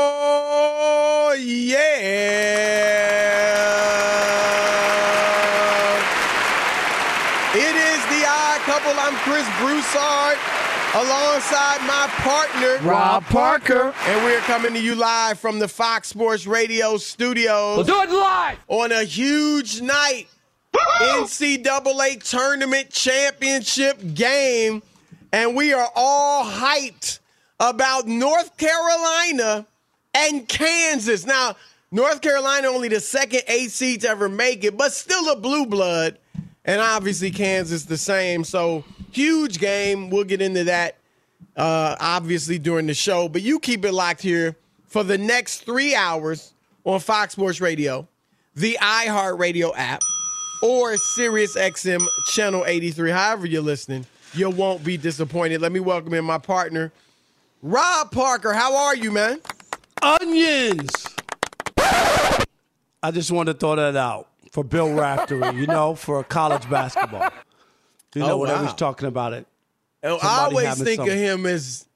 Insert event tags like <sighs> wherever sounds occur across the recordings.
Oh, yeah. It is the odd couple. I'm Chris Broussard alongside my partner, Rob Parker. And we're coming to you live from the Fox Sports Radio studios. We'll do it live on a huge night. NCAA tournament championship game. And we are all hyped about North Carolina and Kansas. Now, North Carolina only the second eight seed to ever make it, but still a blue blood. And obviously Kansas the same. So huge game. We'll get into that uh, obviously during the show. But you keep it locked here for the next three hours on Fox Sports Radio, the iHeartRadio app, or Sirius XM Channel 83, however you're listening you won't be disappointed. Let me welcome in my partner, Rob Parker. How are you, man? Onions. I just wanted to throw that out for Bill Raftery, you know, for college basketball. You oh, know, Oh, wow. he's talking about it. Oh, I always think some- of him as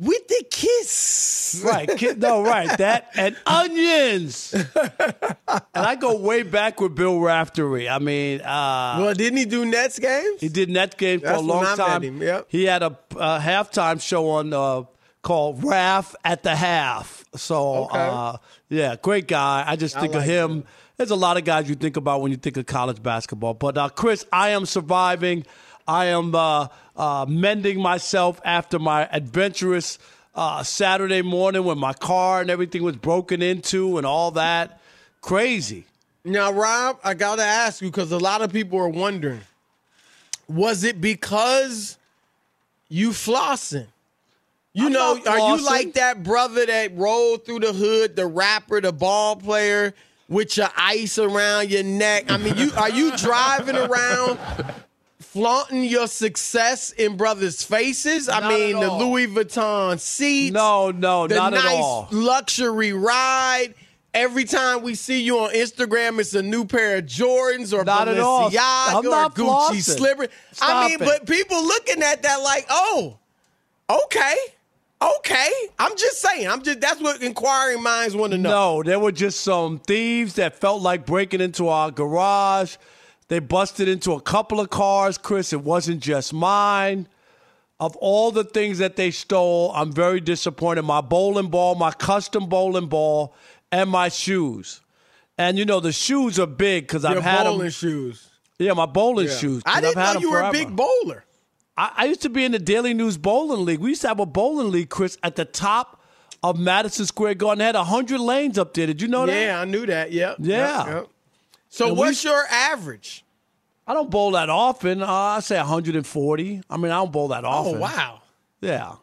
with the kiss. Right, no, right. That and <laughs> onions. <laughs> and I go way back with Bill Raftery. I mean, uh, well, didn't he do Nets games? He did Nets games for a long time. him, yep. He had a, a halftime show on uh, called Raf at the Half. So, Okay. uh, yeah, great guy. I just I think of like him there's a lot of guys you think about when you think of college basketball. But uh, Chris, I am surviving. I am uh, mending myself after my adventurous uh, Saturday morning when my car and everything was broken into and all that. Crazy. Now, Rob, I got to ask you because a lot of people are wondering was it because you flossing? You I'm know, are you like that brother that rolled through the hood, the rapper, the ball player with your ice around your neck? I mean, you are you driving around flaunting your success in brothers' faces? I Not mean, the. Louis Vuitton seats. No, no, the not nice at all. luxury ride. Every time we see you on Instagram, it's a new pair of Jordans or Not. Balenciaga or Gucci slipper. I mean, it. but people looking at that like, oh, okay, okay. I'm just saying. I'm just that's what inquiring minds want to know. No, there were just some thieves that felt like breaking into our garage. They busted into a couple of cars, Chris. It wasn't just mine. Of all the things that they stole, I'm very disappointed. My bowling ball, my custom bowling ball, and my shoes. And you know the shoes are big because I've had bowling them. shoes. Yeah, my bowling Yeah. shoes. I didn't I've know you were a big bowler. I, I used to be in the Daily News Bowling League. We used to have a bowling league, Chris, at the top of Madison Square Garden. They had 100 lanes up there. Did you know that? Yeah, I knew that. Yep. Yeah. Yep, yep. So And we- what's your average? I don't bowl that often. Uh, I say 140. I mean, I don't bowl that often. Oh wow. Yeah.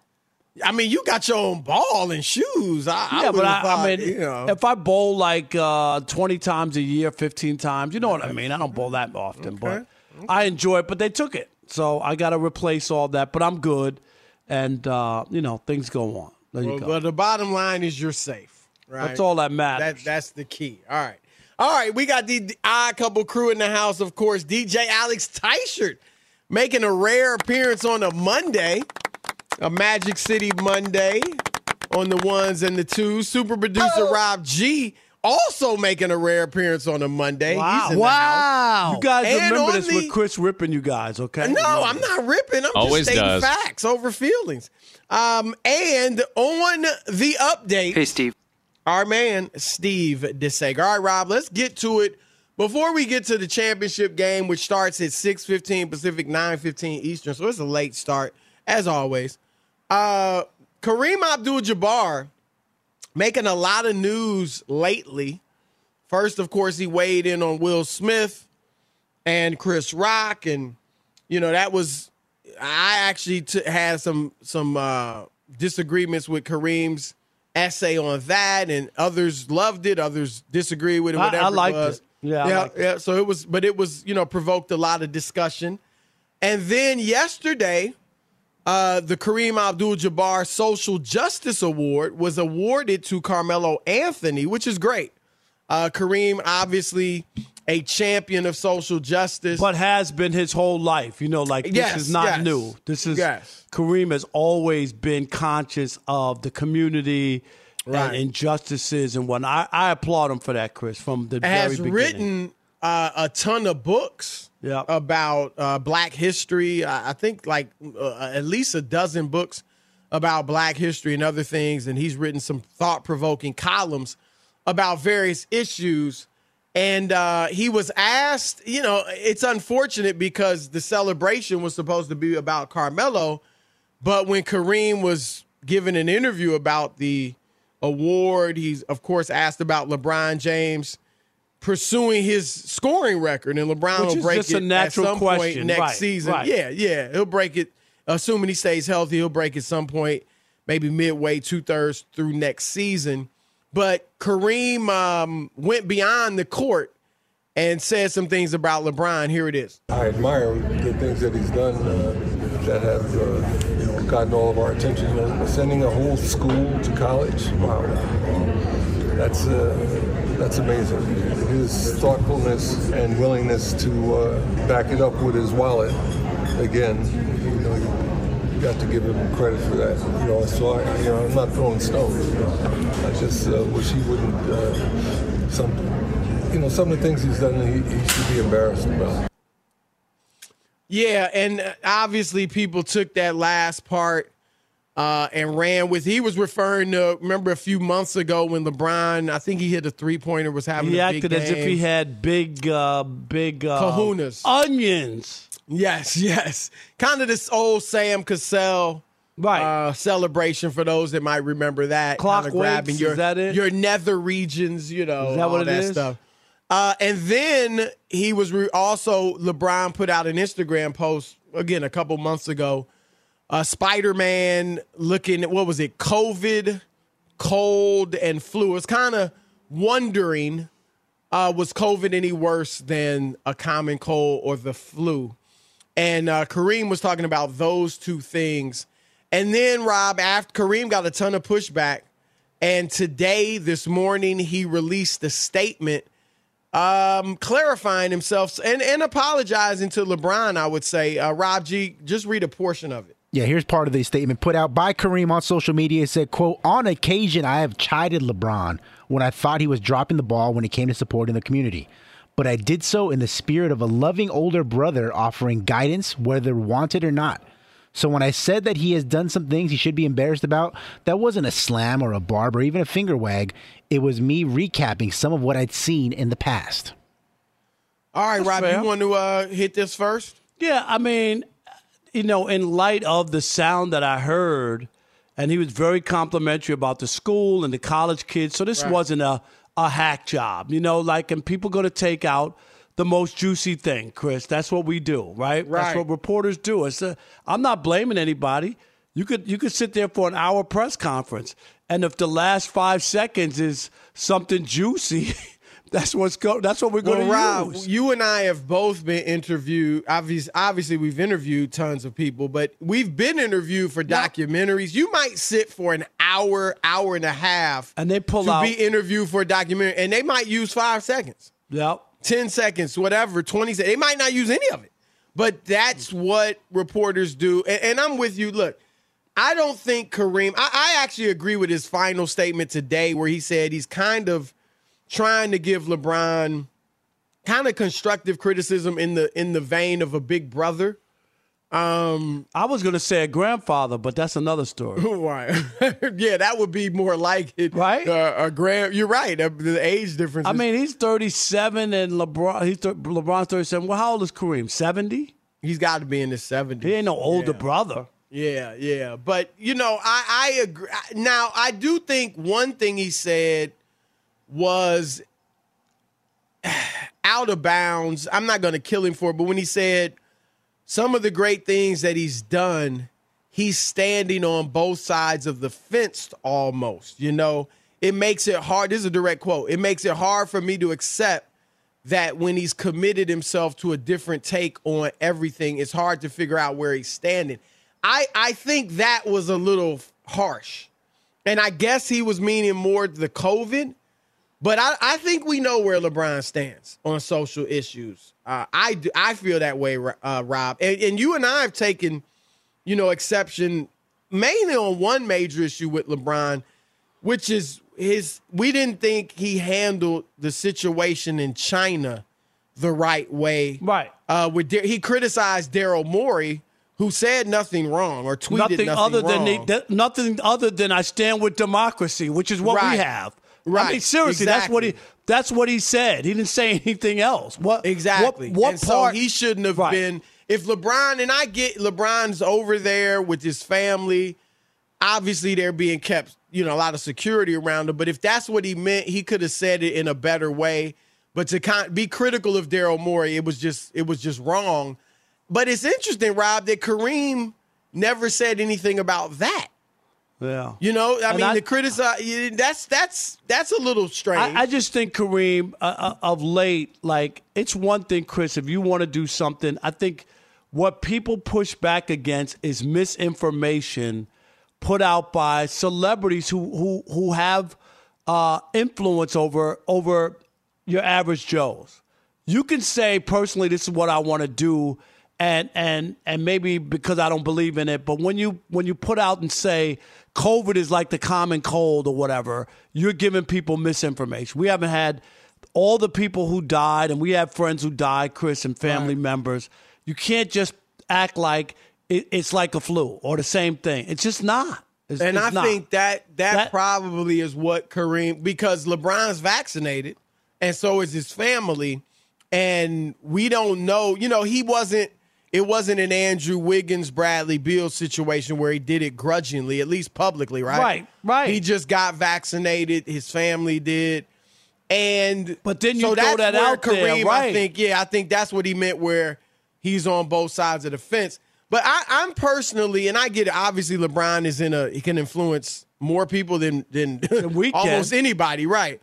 I mean, you got your own ball and shoes. I, I yeah, but I, thought, I mean, you know. if I bowl like uh, 20 times a year, 15 times, you know what I mean? I don't bowl that often, but I enjoy it. But they took it. So I got to replace all that. But I'm good. And, uh, you know, things go on. There you Well, go. but the bottom line is you're safe. Right. That's all that matters. That, that's the key. All right. All right. We got the odd couple crew in the house, of course. DJ Alex Teichert making a rare appearance on a Monday, a Magic City Monday on the ones and the twos. Super producer Rob G also making a rare appearance on a Monday. Wow. He's in the house. You guys And remember this the- with Chris ripping you guys, okay? No, I'm not ripping. I'm Always just stating does. facts over feelings. Um, and on the update, Hey, Steve. Our man Steve DeSager. All right, Rob, let's get to it. Before we get to the championship game, which starts at 6:15 Pacific, 9:15 Eastern, so it's a late start as always. Uh, Kareem Abdul-Jabbar making a lot of news lately. First, of course, he weighed in on Will Smith and Chris Rock, and you know that was I actually t- had some some uh, disagreements with Kareem's essay on that, and others loved it, others disagreed with it. I- I Whatever liked it was. it. Yeah, I yeah, it. yeah. So it was, but it was you know provoked a lot of discussion, and then yesterday. Uh, the Kareem Abdul-Jabbar Social Justice Award was awarded to Carmelo Anthony, which is great. Uh, Kareem, obviously a champion of social justice. But has been his whole life. You know, like this Yes, is not yes. new. This is Yes. Kareem has always been conscious of the community Right. and injustices and whatnot. I, I applaud him for that, Chris, from the has very beginning. written uh, a ton of books Yeah. about uh, Black history. I, I think like uh, at least a dozen books about Black history and other things. And he's written some thought provoking columns about various issues. And uh, he was asked, you know, it's unfortunate because the celebration was supposed to be about Carmelo. But when Kareem was given an interview about the award, he's, of course, asked about LeBron James pursuing his scoring record, and LeBron Which will break just it a natural at some question. point next Right, season. right. Yeah, yeah, he'll break it. Assuming he stays healthy, he'll break at some point, maybe midway, two thirds through next season. But Kareem um, went beyond the court and said some things about LeBron. Here it is. I admire the things that he's done uh, that have uh, you know, gotten all of our attention. You know, sending a whole school to college, wow, that's uh, that's amazing. His thoughtfulness and willingness to uh, back it up with his wallet, again, you got to give him credit for that. You know, so I, you know, I'm not throwing stones. You know. I just uh, wish he wouldn't. Uh, some, you know, some of the things he's done, he, he should be embarrassed about. Yeah, and uh, obviously people took that last part uh, and ran with. He was referring to remember a few months ago when LeBron, I think he hit a three pointer, was having. He a acted big as if he had big, uh, big uh, Kahunas. onions. Yes, yes. Kind of this old Sam Cassell Right. uh, celebration for those that might remember that. Clock grabbing your is that it? your nether regions, you know, Is that all what it that is? stuff. Uh, and then he was re- also LeBron put out an Instagram post again a couple months ago. Uh, Spider Man looking at what was it? COVID, cold, and flu. It's kind of wondering uh, was COVID any worse than a common cold or the flu? And uh, Kareem was talking about those two things. And then, Rob, after Kareem got a ton of pushback, and today, this morning, he released a statement um, clarifying himself and, and apologizing to LeBron, I would say. Uh, Rob G, just read a portion of it. Yeah, here's part of the statement put out by Kareem on social media. It said, quote, on occasion I have chided LeBron when I thought he was dropping the ball when it came to supporting the community. But I did so in the spirit of a loving older brother offering guidance whether wanted or not. So when I said that he has done some things he should be embarrassed about, that wasn't a slam or a barb or even a finger wag. It was me recapping some of what I'd seen in the past. All right, Rob, fair. you want to uh, hit this first? Yeah, I mean, you know, in light of the sound that I heard, and he was very complimentary about the school and the college kids. So this Right. wasn't a, a hack job, you know, like, and people going to take out the most juicy thing, Chris. That's what we do, right? That's what reporters do. It's a, I'm not blaming anybody. You could you could sit there for an hour press conference, and if the last five seconds is something juicy, <laughs> that's what's go. That's what we're going Well, to Rob, use. you and I have both been interviewed. Obviously, obviously, we've interviewed tons of people, but we've been interviewed for documentaries. You might sit for an hour, hour and a half, And they pull to out- be interviewed for a documentary, and they might use five seconds, Yep. ten seconds, whatever, twenty seconds. They might not use any of it, but that's mm. what reporters do. And, and I'm with you. Look. I don't think Kareem. I, I actually agree with his final statement today, where he said he's kind of trying to give LeBron kind of constructive criticism in the in the vein of a big brother. Um, I was going to say a grandfather, but that's another story. <laughs> right? <laughs> yeah, that would be more like it, Right? Uh, a grand. You're right. uh, The age difference. I is- mean, he's 37 and LeBron, he's thir- LeBron's 37. Well, how old is Kareem? 70? he's got to be in his 70s. He ain't no older brother. Yeah, yeah. But, you know, I, I agree. Now, I do think one thing he said was <sighs> out of bounds. I'm not going to kill him for it, but when he said some of the great things that he's done, he's standing on both sides of the fence almost. You know, it makes it hard. This is a direct quote. It makes it hard for me to accept that when he's committed himself to a different take on everything, it's hard to figure out where he's standing. I, I think that was a little harsh. And I guess he was meaning more the COVID, but I, I think we know where LeBron stands on social issues. Uh, I, do- I feel that way, uh, Rob. And, and you and I have taken, you know, exception mainly on one major issue with LeBron, which is his. We didn't think he handled the situation in China the right way. Right. Uh, with he criticized Daryl Morey, who said nothing wrong or tweeted Nothing, nothing, other than wrong. they, that- nothing other than I stand with democracy, which is what we Right. I mean, seriously, that's what he that's what he said. He didn't say <laughs> anything else. What Exactly. What, what and part? So he shouldn't have Right. been. If LeBron and I get LeBron's over there with his family, obviously they're being kept, you know, a lot of security around him. But if that's what he meant, he could have said it in a better way. But to con- be critical of Daryl Morey, it was just it was just wrong. But it's interesting, Rob, that Kareem never said anything about that. Yeah. You know, I And mean, I- the criticize that's that's that's a little strange. I, I just think Kareem uh, uh, of late, like it's one thing, Chris. If you want to do something, I think what people push back against is misinformation put out by celebrities who who who have uh, influence over over your average Joes. You can say personally, this is what I want to do, and and and maybe because I don't believe in it, but when you when you put out and say COVID is like the common cold or whatever, you're giving people misinformation. We haven't had all the people who died, and we have friends who died, Chris, and family members. You can't just act like it, it's like a flu or the same thing. It's just not. It's- and it's I not. think that, that That- probably is what Kareem because LeBron's vaccinated, and so is his family, and we don't know. You know, he wasn't. It wasn't an Andrew Wiggins, Bradley Beal situation where he did it grudgingly, at least publicly, right? Right, right. He just got vaccinated. His family did, and But then you so throw that out there, Kareem, I think, yeah, I think that's what he meant where he's on both sides of the fence. But I, I'm personally, and I get it. Obviously, LeBron is in a he can influence more people than than <laughs> we <laughs> can. almost anybody, right?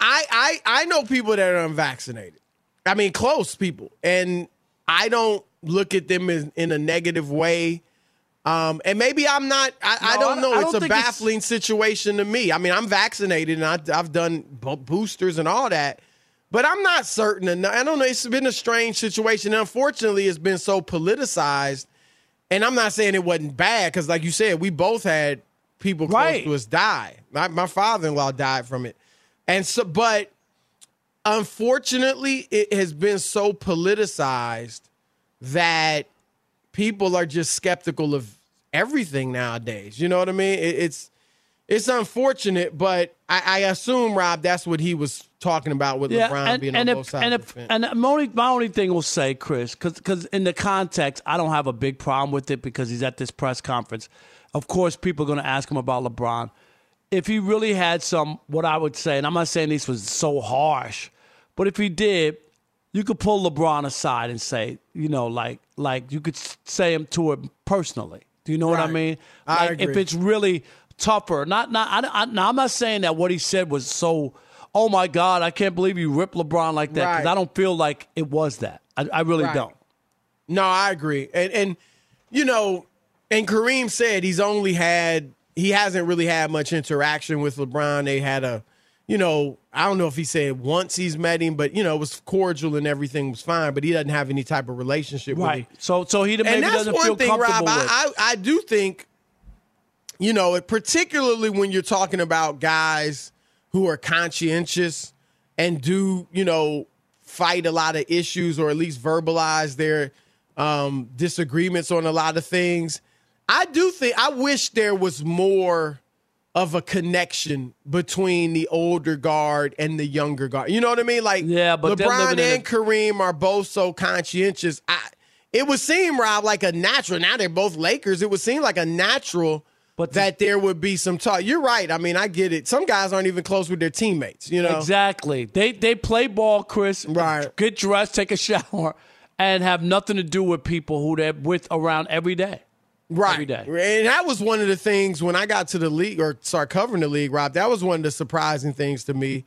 I I I know people that are unvaccinated. I mean, close people, and I don't look at them in, in a negative way. Um, and maybe I'm not. I, I don't know. I it's don't a think it's- baffling situation to me. I mean, I'm vaccinated and I, I've done bo- boosters and all that, but I'm not certain. And I don't know. It's been a strange situation. And unfortunately, it's been so politicized. And I'm not saying it wasn't bad because, like you said, we both had people close Right. to us die. My, my father-in-law died from it, and so, but unfortunately, it has been so politicized that people are just skeptical of everything nowadays. You know what I mean? It, it's it's unfortunate, but I, I assume Rob, that's what he was talking about with LeBron and, being and on if, both sides. and of the if, and my only, my only thing will say, Chris, because in the context, I don't have a big problem with it because he's at this press conference. Of course, people are going to ask him about LeBron. If he really had some, what I would say, and I'm not saying this was so harsh, but if he did, you could pull LeBron aside and say, you know, like like you could say him to him personally. Do you know what I Right. mean? I Like if it's really tougher. Not not. I, I, now I'm not saying that what he said was so. Oh my God! I can't believe you ripped LeBron like that because Right. I don't feel like it was that. I, I really Right. don't. No, I agree. And and you know, and Kareem said he's only had he hasn't really had much interaction with LeBron. They had a you know, I don't know if he said once he's met him, but you know, it was cordial and everything was fine, but he doesn't have any type of relationship with him. Right. So so he maybe and that's doesn't one feel thing, comfortable Rob. with. I, I I do think, you know, particularly when you're talking about guys who are conscientious and do you know fight a lot of issues or at least verbalize their um, disagreements on a lot of things. I do think I wish there was more of a connection between the older guard and the younger guard. You know what I mean? Like Yeah, but LeBron and a- Kareem are both so conscientious. I, it would seem, Rob, like a natural. Now they're both Lakers. It would seem like a natural But the- that there would be some talk. You're right. I mean, I get it. Some guys aren't even close with their teammates. You know, Exactly. They they play ball, Chris. Right. Get dressed, take a <laughs> shower, and have nothing to do with people who they're with around every day. Right? every day. And that was one of the things when I got to the league or start covering the league, Rob. That was one of the surprising things to me.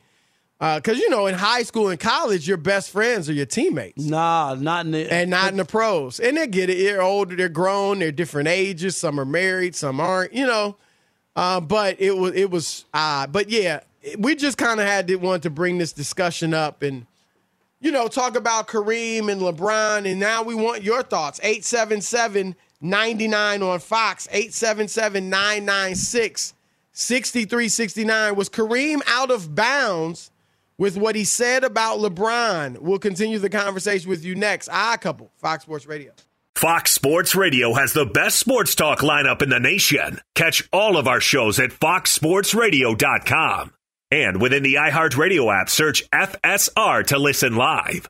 Because you know, in high school and college, your best friends are your teammates. Nah, not in the and not in the pros. And they get it. They're older, they're grown, they're different ages. Some are married, some aren't. You know, uh, but it was it was odd. But yeah, we just kind of had to want to bring this discussion up and you know talk about Kareem and LeBron. And now we want your thoughts. 877 99 on Fox. 877 996 6369. Was Kareem out of bounds? with what he said about LeBron. We'll continue the conversation with you next. I couple, Fox Sports Radio. Fox Sports Radio has the best sports talk lineup in the nation. Catch all of our shows at foxsportsradio.com. And within the iHeartRadio app, search FSR to listen live.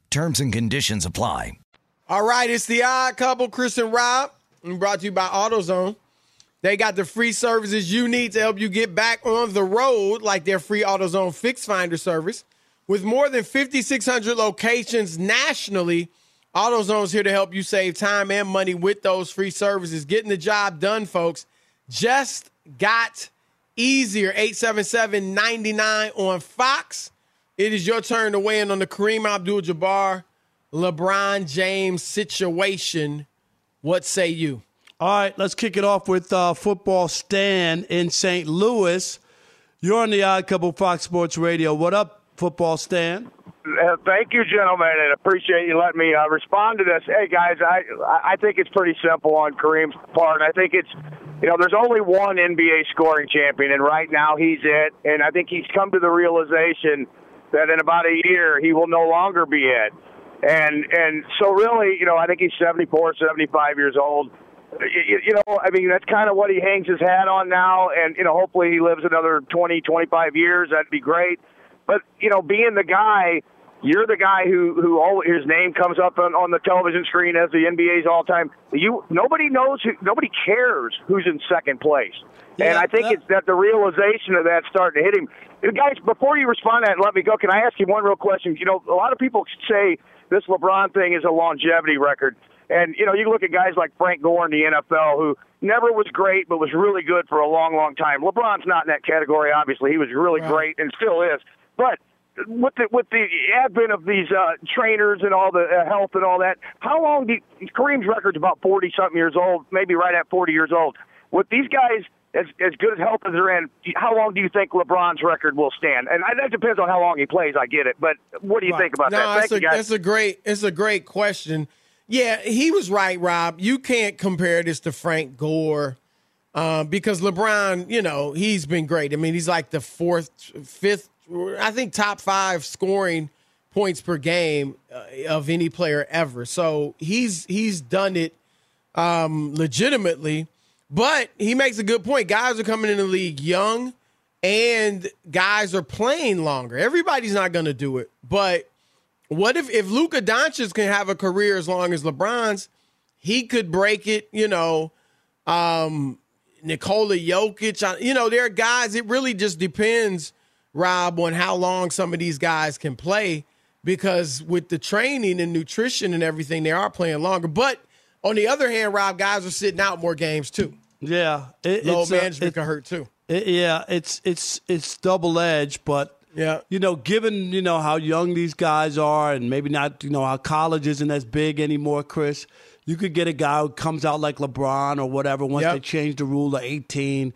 Terms and conditions apply. All right, it's the odd couple, Chris and Rob, and brought to you by AutoZone. They got the free services you need to help you get back on the road, like their free AutoZone Fix Finder service. With more than 5,600 locations nationally, AutoZone's here to help you save time and money with those free services. Getting the job done, folks, just got easier. 877 99 on Fox. It is your turn to weigh in on the Kareem Abdul Jabbar, LeBron James situation. What say you? All right, let's kick it off with uh, football Stan in St. Louis. You're on the Odd Couple Fox Sports Radio. What up, football Stan? Uh, thank you, gentlemen, and appreciate you letting me uh, respond to this. Hey, guys, I I think it's pretty simple on Kareem's part. I think it's you know there's only one NBA scoring champion, and right now he's it. And I think he's come to the realization that in about a year he will no longer be it. And and so really, you know, I think he's 74, 75 years old. You, you know, I mean, that's kind of what he hangs his hat on now. And you know, hopefully he lives another 20, 25 years. That'd be great. But you know, being the guy, you're the guy who who all his name comes up on, on the television screen as the NBA's all time. You nobody knows, who, nobody cares who's in second place. Yeah, and I think that, it's that the realization of that starting to hit him. Guys, before you respond to that and let me go, can I ask you one real question? You know, a lot of people say this LeBron thing is a longevity record. And, you know, you look at guys like Frank Gore in the NFL who never was great, but was really good for a long, long time. LeBron's not in that category, obviously. He was really right. great and still is. But with the with the advent of these uh, trainers and all the uh, health and all that, how long do you, Kareem's record's about forty something years old, maybe right at forty years old. With these guys as as good as health as they're in, how long do you think LeBron's record will stand? And I, that depends on how long he plays. I get it, but what do you right. think about no, that? Thank a, It's a great, it's a great question. Yeah, he was right, Rob. You can't compare this to Frank Gore um, because LeBron, you know, he's been great. I mean, he's like the fourth, fifth, I think top five scoring points per game uh, of any player ever. So he's he's done it um, legitimately. But he makes a good point. Guys are coming in the league young, and guys are playing longer. Everybody's not going to do it, but what if if Luka Doncic can have a career as long as LeBron's? He could break it. You know, um, Nikola Jokic. You know, there are guys. It really just depends, Rob, on how long some of these guys can play. Because with the training and nutrition and everything, they are playing longer. But on the other hand, Rob, guys are sitting out more games too. Yeah, it, low management uh, it, can hurt too. It, yeah, it's it's it's double edged, but yeah. You know, given, you know, how young these guys are and maybe not, you know, how college isn't as big anymore, Chris, you could get a guy who comes out like LeBron or whatever once yep. they change the rule to 18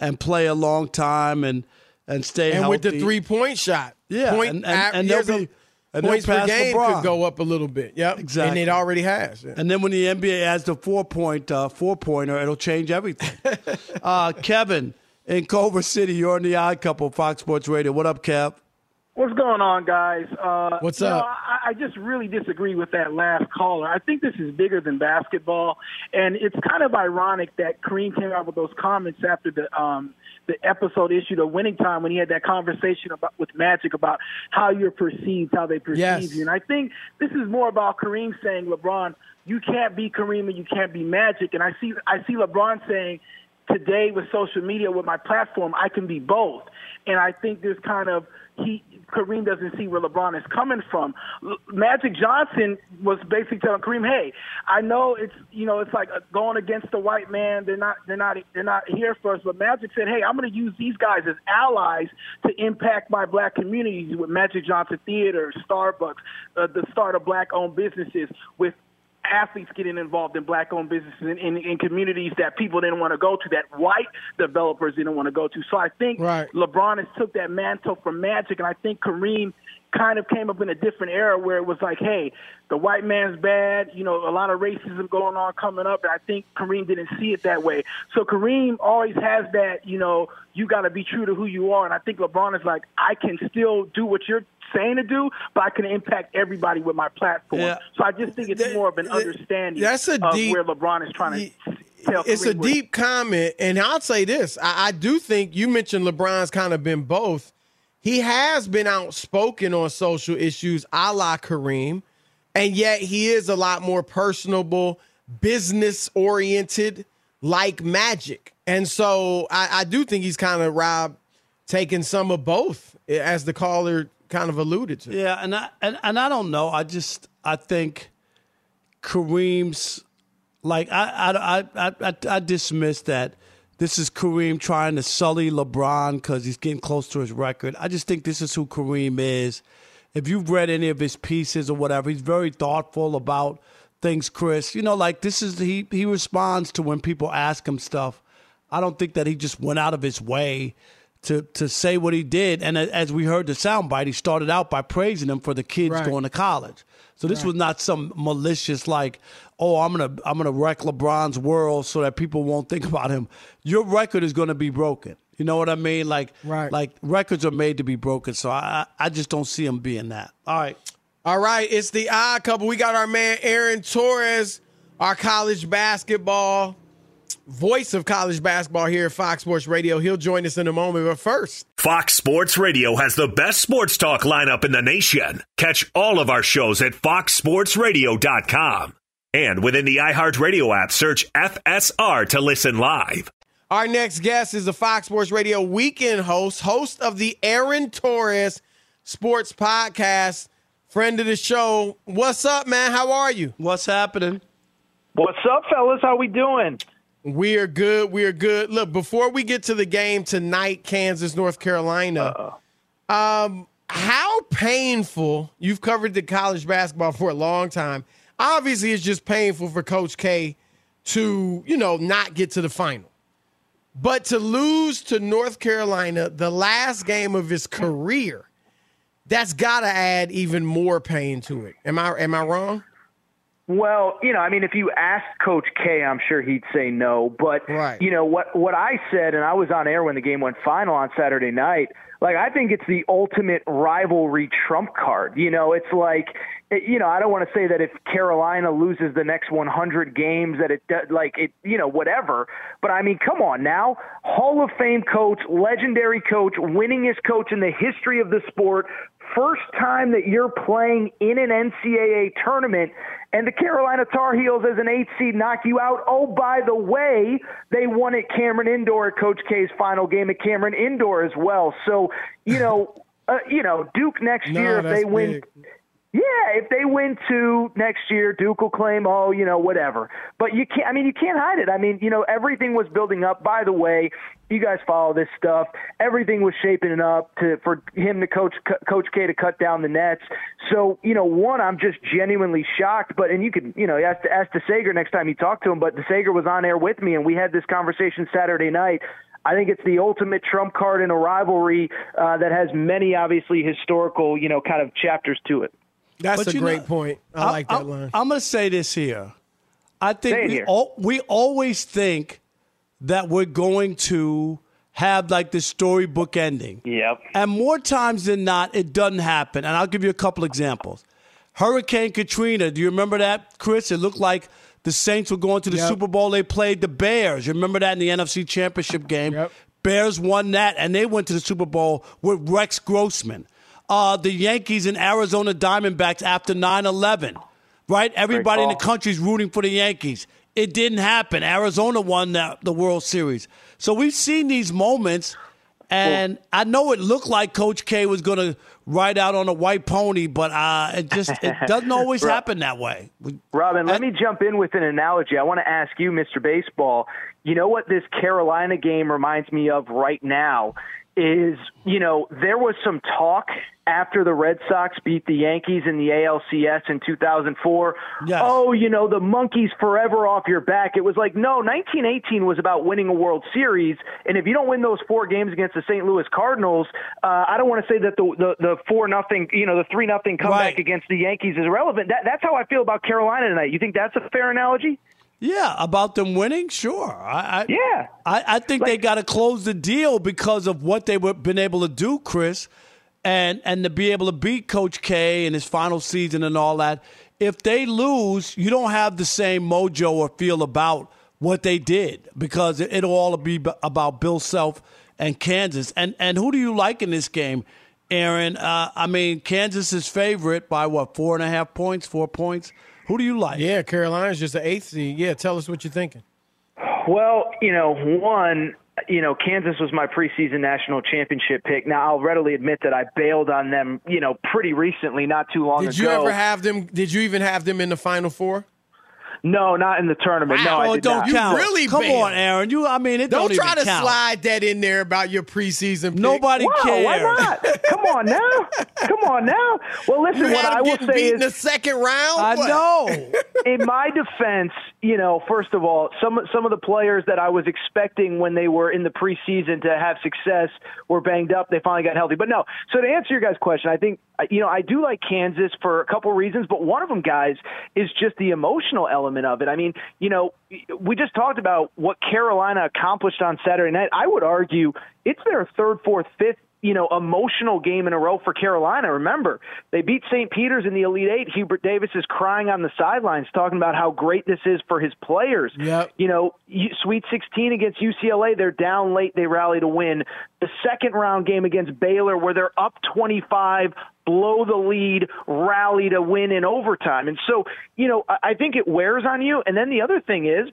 and play a long time and and stay and healthy. with the three point shot. Yeah. Point, and, and, and they'll be. And points per game LeBron. could go up a little bit. Yep. Exactly. And it already has. Yeah. And then when the NBA adds the four point uh, four pointer, it'll change everything. <laughs> uh, Kevin in Culver City, you're on the Odd Couple, Fox Sports Radio. What up, Kev? What's going on, guys? Uh, What's up? Know, I, I just really disagree with that last caller. I think this is bigger than basketball, and it's kind of ironic that Kareem came out with those comments after the um, the episode issued a winning time when he had that conversation about with Magic about how you're perceived, how they perceive yes. you. And I think this is more about Kareem saying, LeBron, you can't be Kareem and you can't be Magic. And I see I see LeBron saying today with social media with my platform, I can be both. And I think there's kind of he Kareem doesn't see where LeBron is coming from. Magic Johnson was basically telling Kareem, "Hey, I know it's you know it's like going against the white man. They're not they're not they're not here for us." But Magic said, "Hey, I'm going to use these guys as allies to impact my black communities with Magic Johnson Theater, Starbucks, uh, the start of black-owned businesses with athletes getting involved in black-owned businesses in, in, in, communities that people didn't want to go to, that white developers didn't want to go to. So I think right. LeBron has took that mantle from Magic, and I think Kareem kind of came up in a different era where it was like, hey, the white man's bad. You know, a lot of racism going on coming up, and I think Kareem didn't see it that way. So Kareem always has that, you know, you got to be true to who you are, and I think LeBron is like, I can still do what you're saying to do, but I can impact everybody with my platform. Yeah. So I just think it's more of an understanding that's a of deep, where LeBron is trying to. Tell it's a deep comment, and I'll say this: I, I do think you mentioned LeBron's kind of been both. He has been outspoken on social issues, a la Kareem, and yet he is a lot more personable, business oriented, like Magic. And so I, I do think he's kind of Rob taking some of both, eh, as the caller kind of alluded to. Yeah, and I and, and I don't know. I just I think Kareem's like I I I I, I dismiss that. This is Kareem trying to sully LeBron because he's getting close to his record. I just think this is who Kareem is. If you've read any of his pieces or whatever, he's very thoughtful about things, Chris. You know, like this is he he responds to when people ask him stuff. I don't think that he just went out of his way to to say what he did. And as we heard the soundbite, he started out by praising him for the kids right. going to college. So this right. was not some malicious like, oh, I'm gonna I'm gonna wreck LeBron's world so that people won't think <laughs> about him. Your record is gonna be broken. You know what I mean? Like, right. like records are made to be broken. So I I just don't see him being that. All right. All right, it's the odd couple. We got our man Aaron Torres, our college basketball voice of college basketball here at Fox Sports Radio. He'll join us in a moment, but first. Fox Sports Radio has the best sports talk lineup in the nation. Catch all of our shows at foxsportsradio.com. And within the iHeartRadio app, search FSR to listen live. Our next guest is the Fox Sports Radio weekend host, host of the Aaron Torres Sports Podcast, friend of the show. What's up, man? How are you? What's happening? What's up, fellas? How we doing? We are good. We are good. Look, before we get to the game tonight, Kansas, North Carolina, um, how painful you've covered the college basketball for a long time. Obviously, it's just painful for Coach K to, you know, not get to the final. But to lose to North Carolina, the last game of his career, that's got to add even more pain to it. Am I am I wrong? Well, you know, I mean, if you asked Coach K, I'm sure he'd say no. But right. you know what? What I said, and I was on air when the game went final on Saturday night. Like, I think it's the ultimate rivalry trump card. You know, it's like, you know, I don't want to say that if Carolina loses the next 100 games that it does, like it, you know, whatever. But I mean, come on now, Hall of Fame coach, legendary coach, winningest coach in the history of the sport, first time that you're playing in an NCAA tournament and the Carolina Tar Heels as an eight seed knock you out. Oh, by the way, they won at Cameron Indoor at Coach K's final game at Cameron Indoor as well. So, you know, <laughs> uh, you know, Duke next No, year if they win big. Yeah, if they win two next year, Duke will claim, oh, you know, whatever. But you can't. I mean, you can't hide it. I mean, you know, everything was building up. By the way, you guys follow this stuff. Everything was shaping up to for him to coach Coach K to cut down the nets. So, you know, one, I'm just genuinely shocked. But and you could, you know, ask to ask DeSager next time you talk to him. But DeSager was on air with me, and we had this conversation Saturday night. I think it's the ultimate trump card in a rivalry uh, that has many, obviously, historical, you know, kind of chapters to it. That's But a you great know, point. I, like that I'm, line. I'm going to say this here. I think we, here. al- we always think that we're going to have like the storybook ending. Yep. And more times than not, it doesn't happen. And I'll give you a couple examples. Hurricane Katrina, do you remember that, Chris? It looked like the Saints were going to the Yep. Super Bowl. They played the Bears. You remember that in the NFC Championship game? Yep. Bears won that, and they went to the Super Bowl with Rex Grossman. Uh, the Yankees and Arizona Diamondbacks after 9 11, right? Everybody in the call. country's rooting for the Yankees. It didn't happen. Arizona won the, the World Series. So we've seen these moments, and I know it looked like Coach K was going to ride out on a white pony, but uh, it just it <laughs> doesn't always Right. happen that way. Robin, let me jump in with an analogy. I want to ask you, Mr. Baseball. You know what this Carolina game reminds me of right now is, you know, there was some talk after the Red Sox beat the Yankees in the ALCS in 2004. Yes. Oh, you know, the monkeys forever off your back. It was like, no, 1918 was about winning a World Series, and if you don't win those four games against the St. Louis Cardinals, uh, I don't want to say that the the, the four nothing, you know, the three nothing comeback Right. against the Yankees is irrelevant. That, that's how I feel about Carolina tonight. You think that's a fair analogy? Yeah, about them winning, sure. I, I Yeah. I, I think they got to close the deal because of what they were been able to do, Chris, and and to be able to beat Coach K in his final season and all that. If they lose, you don't have the same mojo or feel about what they did because it, it'll all be about Bill Self and Kansas. And and who do you like in this game, Aaron? Uh, I mean, Kansas is favorite by what four and a half points, four points. Who do you like? Yeah, Carolina's just an eighth seed. Yeah, tell us what you're thinking. Well, you know, one, you know, Kansas was my preseason national championship pick. Now, I'll readily admit that I bailed on them, you know, pretty recently, not too long Did ago. you ever have them? Did you even have them in the final four? No, not in the tournament. No, I oh, did don't not. count. really Come bailed. on, Aaron. You, I mean, it Don't, don't, try even to count. slide that in there about your preseason. Pick. Nobody Wow, cares. why not? Come on now. Come on now. Well, listen, You what had I will say beat is in the second round. I What? know. <laughs> in my defense, you know, first of all, some some of the players that I was expecting when they were in the preseason to have success were banged up. They finally got healthy. But no. So to answer your guys' question, I think you know I do like Kansas for a couple reasons, but one of them, guys, is just the emotional element of it. I mean, you know, we just talked about what Carolina accomplished on Saturday night. I would argue it's their third, fourth, fifth you know, emotional game in a row for Carolina. Remember, they beat St. Peter's in the Elite Eight. Hubert Davis is crying on the sidelines, talking about how great this is for his players. Yep. You know, you- Sweet 16 against UCLA, they're down late, they rally to win. The second round game against Baylor, where they're up 25, blow the lead, rally to win in overtime. And so, you know, I think it wears on you. And then the other thing is,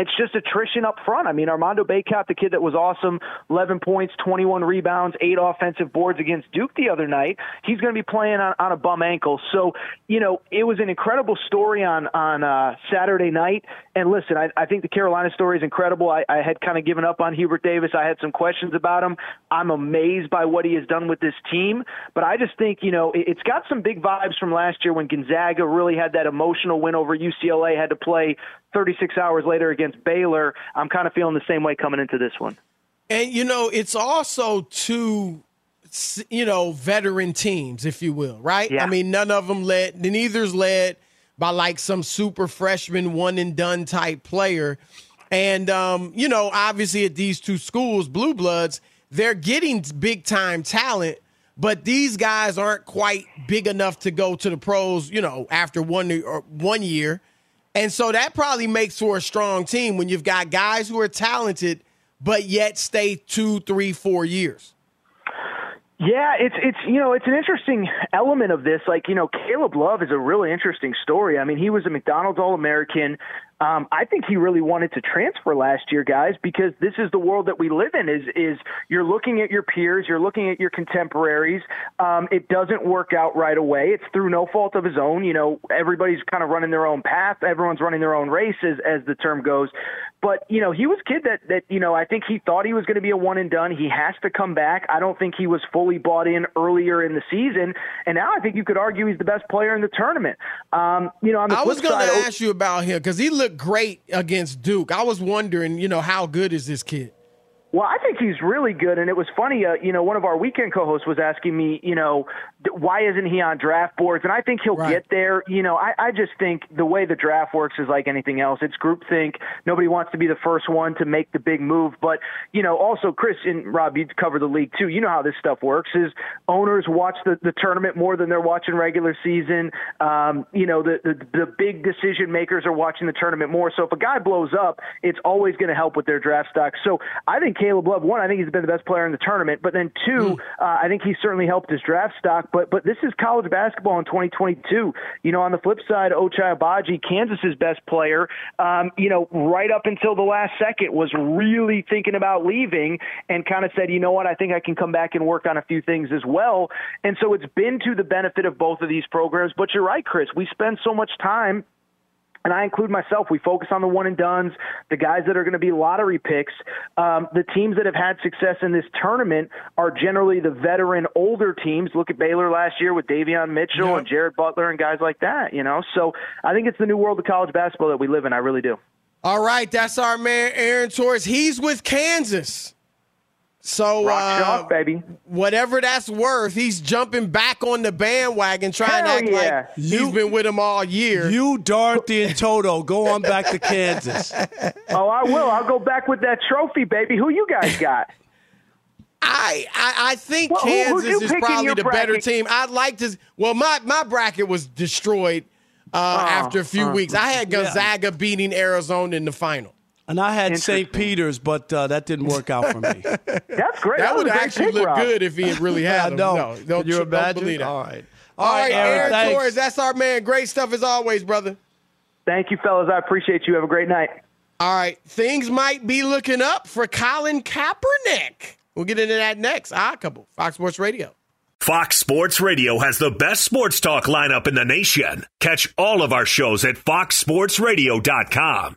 it's just attrition up front. I mean, Armando Bacot, the kid that was awesome, 11 points, 21 rebounds, eight offensive boards against Duke the other night. He's going to be playing on, on a bum ankle. So, you know, it was an incredible story on on uh, Saturday night. And listen, I, I think the Carolina story is incredible. I, I had kind of given up on Hubert Davis. I had some questions about him. I'm amazed by what he has done with this team. But I just think, you know, it, it's got some big vibes from last year when Gonzaga really had that emotional win over UCLA, had to play 36 hours later against Baylor, I'm kind of feeling the same way coming into this one. And you know, it's also two, you know, veteran teams, if you will, right? Yeah. I mean, none of them led. Neither's led by like some super freshman one and done type player. And um, you know, obviously at these two schools, Blue Bloods, they're getting big time talent, but these guys aren't quite big enough to go to the pros, you know, after one or one year. And so that probably makes for a strong team when you've got guys who are talented, but yet stay two, three, four years. Yeah, it's it's you know it's an interesting element of this. Like you know, Caleb Love is a really interesting story. I mean, he was a McDonald's All American. Um, I think he really wanted to transfer last year, guys, because this is the world that we live in. Is is you're looking at your peers, you're looking at your contemporaries. Um, it doesn't work out right away. It's through no fault of his own. You know, everybody's kind of running their own path. Everyone's running their own races, as, the term goes. But you know, he was a kid that that you know I think he thought he was going to be a one and done. He has to come back. I don't think he was fully bought in earlier in the season, and now I think you could argue he's the best player in the tournament. Um, you know, on the I was going to ask you about him because he looked great against Duke. I was wondering, you know, how good is this kid? Well, I think he's really good, and it was funny. Uh, you know, one of our weekend co-hosts was asking me, you know, why isn't he on draft boards? And I think he'll Right. get there. You know, I, I just think the way the draft works is like anything else. It's groupthink. Nobody wants to be the first one to make the big move. But you know, also Chris and Rob, you cover the league too. You know how this stuff works. Is owners watch the, the tournament more than they're watching regular season. Um, you know, the, the the big decision makers are watching the tournament more. So if a guy blows up, it's always going to help with their draft stock. So I think Caleb Love, one, I think he's been the best player in the tournament. But then two, uh, I think he certainly helped his draft stock. But but this is college basketball in 2022. You know, on the flip side, Ochai Agbaji, Kansas's best player, um, you know, right up until the last second was really thinking about leaving and kind of said, you know what, I think I can come back and work on a few things as well. And so it's been to the benefit of both of these programs. But you're right, Chris. We spend so much time and I include myself. We focus on the one and duns, the guys that are going to be lottery picks. Um, the teams that have had success in this tournament are generally the veteran, older teams. Look at Baylor last year with Davion Mitchell and Jared Butler and guys like that. You know, so I think it's the new world of college basketball that we live in. I really do. All right, that's our man Aaron Torres. He's with Kansas. So Rock uh, chalk, baby. Whatever that's worth, he's jumping back on the bandwagon, trying Hell to act yeah. like he's been with him all year. You, Dorothy, and Toto, go on back to Kansas. <laughs> Oh, I will. I'll go back with that trophy, baby. Who you guys got? I, I I think Well, who- who'd Kansas you is probably your the better team. I'd like to. Well, my my bracket was destroyed uh, after a few uh, weeks. I had yeah. Gonzaga beating Arizona in the final. And I had St. Peter's, but uh, that didn't work out for me. <laughs> That's great. That was would actually pick, look Rob. good if he had really had <laughs> I him. know. No, don't, Can you don't imagine? believe that. All right. All right, Aaron, Aaron thanks. Torres, that's our man. Great stuff as always, brother. Thank you, fellas. I appreciate you. Have a great night. All right, things might be looking up for Colin Kaepernick. We'll get into that next. Ah, couple Fox Sports Radio. Fox Sports Radio has the best sports talk lineup in the nation. Catch all of our shows at foxsportsradio.com.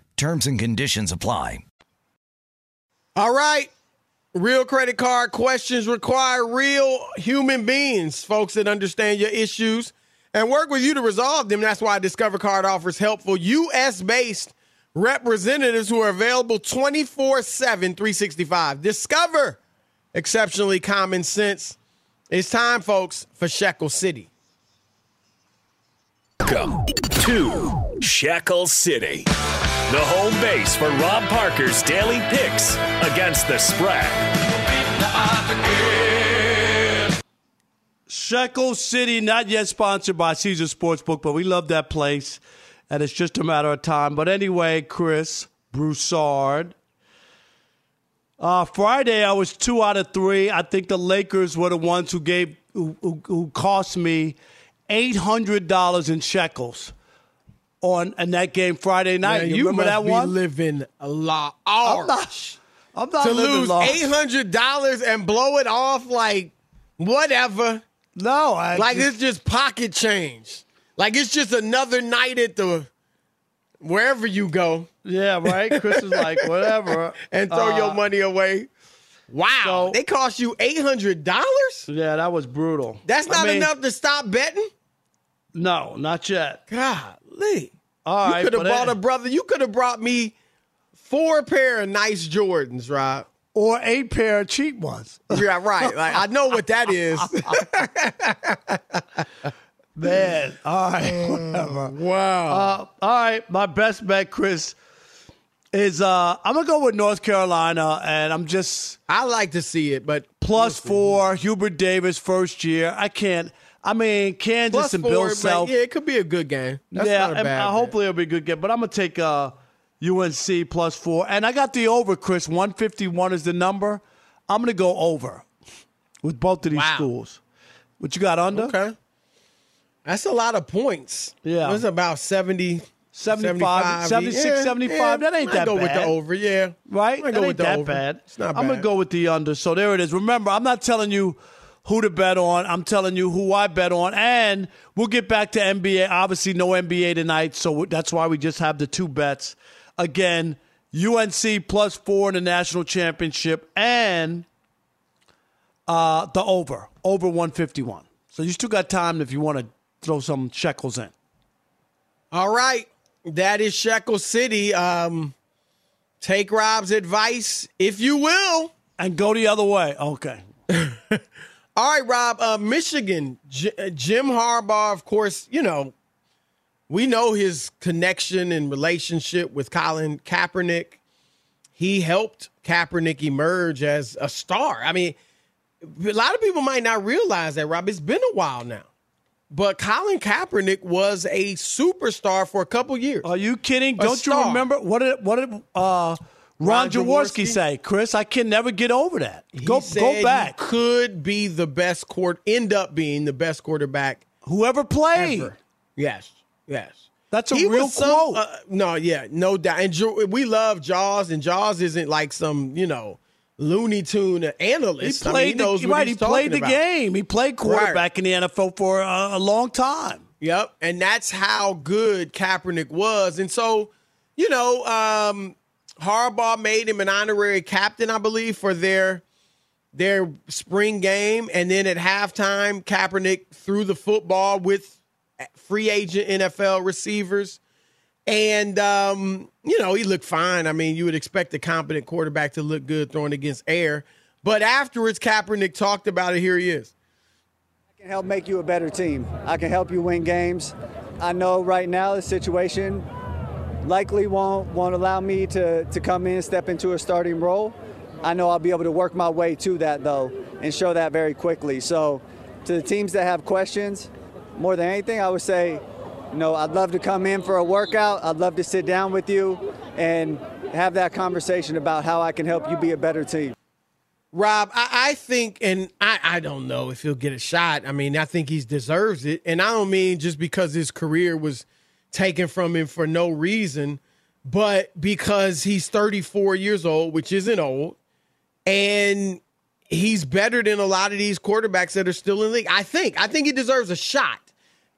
Terms and conditions apply. All right. Real credit card questions require real human beings, folks that understand your issues and work with you to resolve them. That's why Discover Card offers helpful U.S. based representatives who are available 24 7, 365. Discover exceptionally common sense. It's time, folks, for Shekel City. Welcome to Shekel City, the home base for Rob Parker's daily picks against the spread. Shekel City, not yet sponsored by Caesar Sportsbook, but we love that place, and it's just a matter of time. But anyway, Chris Broussard. Uh, Friday, I was two out of three. I think the Lakers were the ones who gave who, who, who cost me eight hundred dollars in shekels on in that game Friday night. Man, you, you remember that one? living a lot. I'm not. I'm not to lose eight hundred dollars and blow it off like whatever. No, I like just- it's just pocket change. Like it's just another night at the wherever you go. Yeah, right. Chris is like <laughs> whatever, and throw Uh, your money away. Wow, they cost you eight hundred dollars. Yeah, that was brutal. That's I not mean- enough to stop betting. No, not yet. Golly. All you right, could have bought it- a brother. You could have brought me four pair of nice Jordans, Rob. Or eight pair of cheap ones. <laughs> Yeah, right. Like I know what that is. <laughs> Man, all right, whatever. Wow. Uh, all right, my best bet, Chris, is uh, I'm gonna go with North Carolina, and I'm just I like to see it, but plus four. Hubert Davis, first year. I can't. I mean, Kansas Plus and Bill Self. yeah, it could be a good game. That's yeah, and, uh, hopefully it'll be a good game. But I'm gonna take uh, UNC plus four, and I got the over. Chris, 151 is the number. I'm gonna go over with both of these Wow. schools. What you got under? Okay. That's a lot of points. Yeah. It's about 70, 75, 76, Yeah, 75. yeah. That ain't that go bad. Go with the over, yeah. Right? I go with the that over. bad. It's not bad. I'm bad. gonna go with the under. So there it is. Remember, I'm not telling you who to bet on. I'm telling you who I bet on, and we'll get back to NBA. Obviously, no NBA tonight, so that's why we just have the two bets. Again, UNC plus four in the national championship, and uh, the over over 151. So you still got time if you want to throw some shekels in. All right. That is Shekel City. Um, take Rob's advice, if you will. And go the other way. Okay. <laughs> All right, Rob. Uh, Michigan, J- uh, Jim Harbaugh, of course, you know, we know his connection and relationship with Colin Kaepernick. He helped Kaepernick emerge as a star. I mean, a lot of people might not realize that, Rob. It's been a while now. But Colin Kaepernick was a superstar for a couple years. Are you kidding? A Don't you remember what did what did uh, Ron, Ron Jaworski Jaworski? say? Chris, I can never get over that. Go go back. could be the best court, end up being the best quarterback Whoever played. ever. Yes, yes. That's a He real was some- quote. uh, no, yeah, no doubt. And we love Jaws, and Jaws isn't like some you know Looney Tune He analyst. I mean, he the, right. He played the about. game. He played quarterback in the NFL for a, a long time. Yep, and that's how good Kaepernick was. And so, you know, um, Harbaugh made him an honorary captain, I believe, for their their spring game. And then at halftime, Kaepernick threw the football with free agent NFL receivers. And um, you know, he looked fine. I mean, you would expect a competent quarterback to look good throwing against air. But afterwards, Kaepernick talked about it. Here he is. I can help make you a better team. I can help you win games. I know right now the situation likely won't won't allow me to, to come in step into a starting role. I know I'll be able to work my way to that though and show that very quickly. So to the teams that have questions, more than anything, I would say, you know, I'd love to come in for a workout. I'd love to sit down with you and have that conversation about how I can help you be a better team. Rob, I, I think, and I, I don't know if he'll get a shot. I mean, I think he deserves it. And I don't mean just because his career was taken from him for no reason, but because he's 34 years old, which isn't old, and he's better than a lot of these quarterbacks that are still in the league. I think. I think he deserves a shot.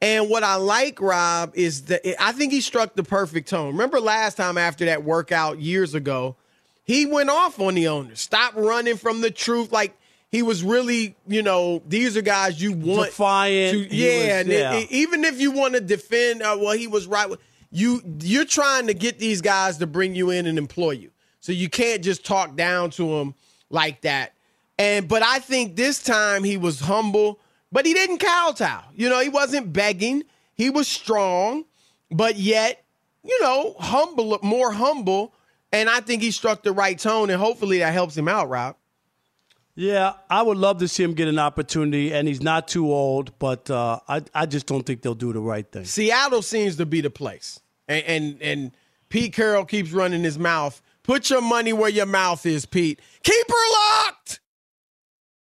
And what I like, Rob, is that I think he struck the perfect tone. Remember last time after that workout years ago, he went off on the owners. Stop running from the truth. Like he was really, you know, these are guys you want Defiant. to- yeah, was- and it- it- even if you want to defend, uh, well, he was right. You you're trying to get these guys to bring you in and employ you, so you can't just talk down to them like that. And but I think this time he was humble, but he didn't kowtow. You know, he wasn't begging. He was strong, but yet, you know, humble, more humble. And I think he struck the right tone, and hopefully that helps him out, Rob. Yeah, I would love to see him get an opportunity, and he's not too old, but uh, I, I just don't think they'll do the right thing. Seattle seems to be the place, and and, and Pete Carroll keeps running his mouth. Put your money where your mouth is, Pete. Keep her locked.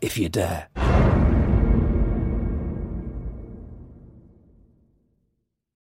if you dare.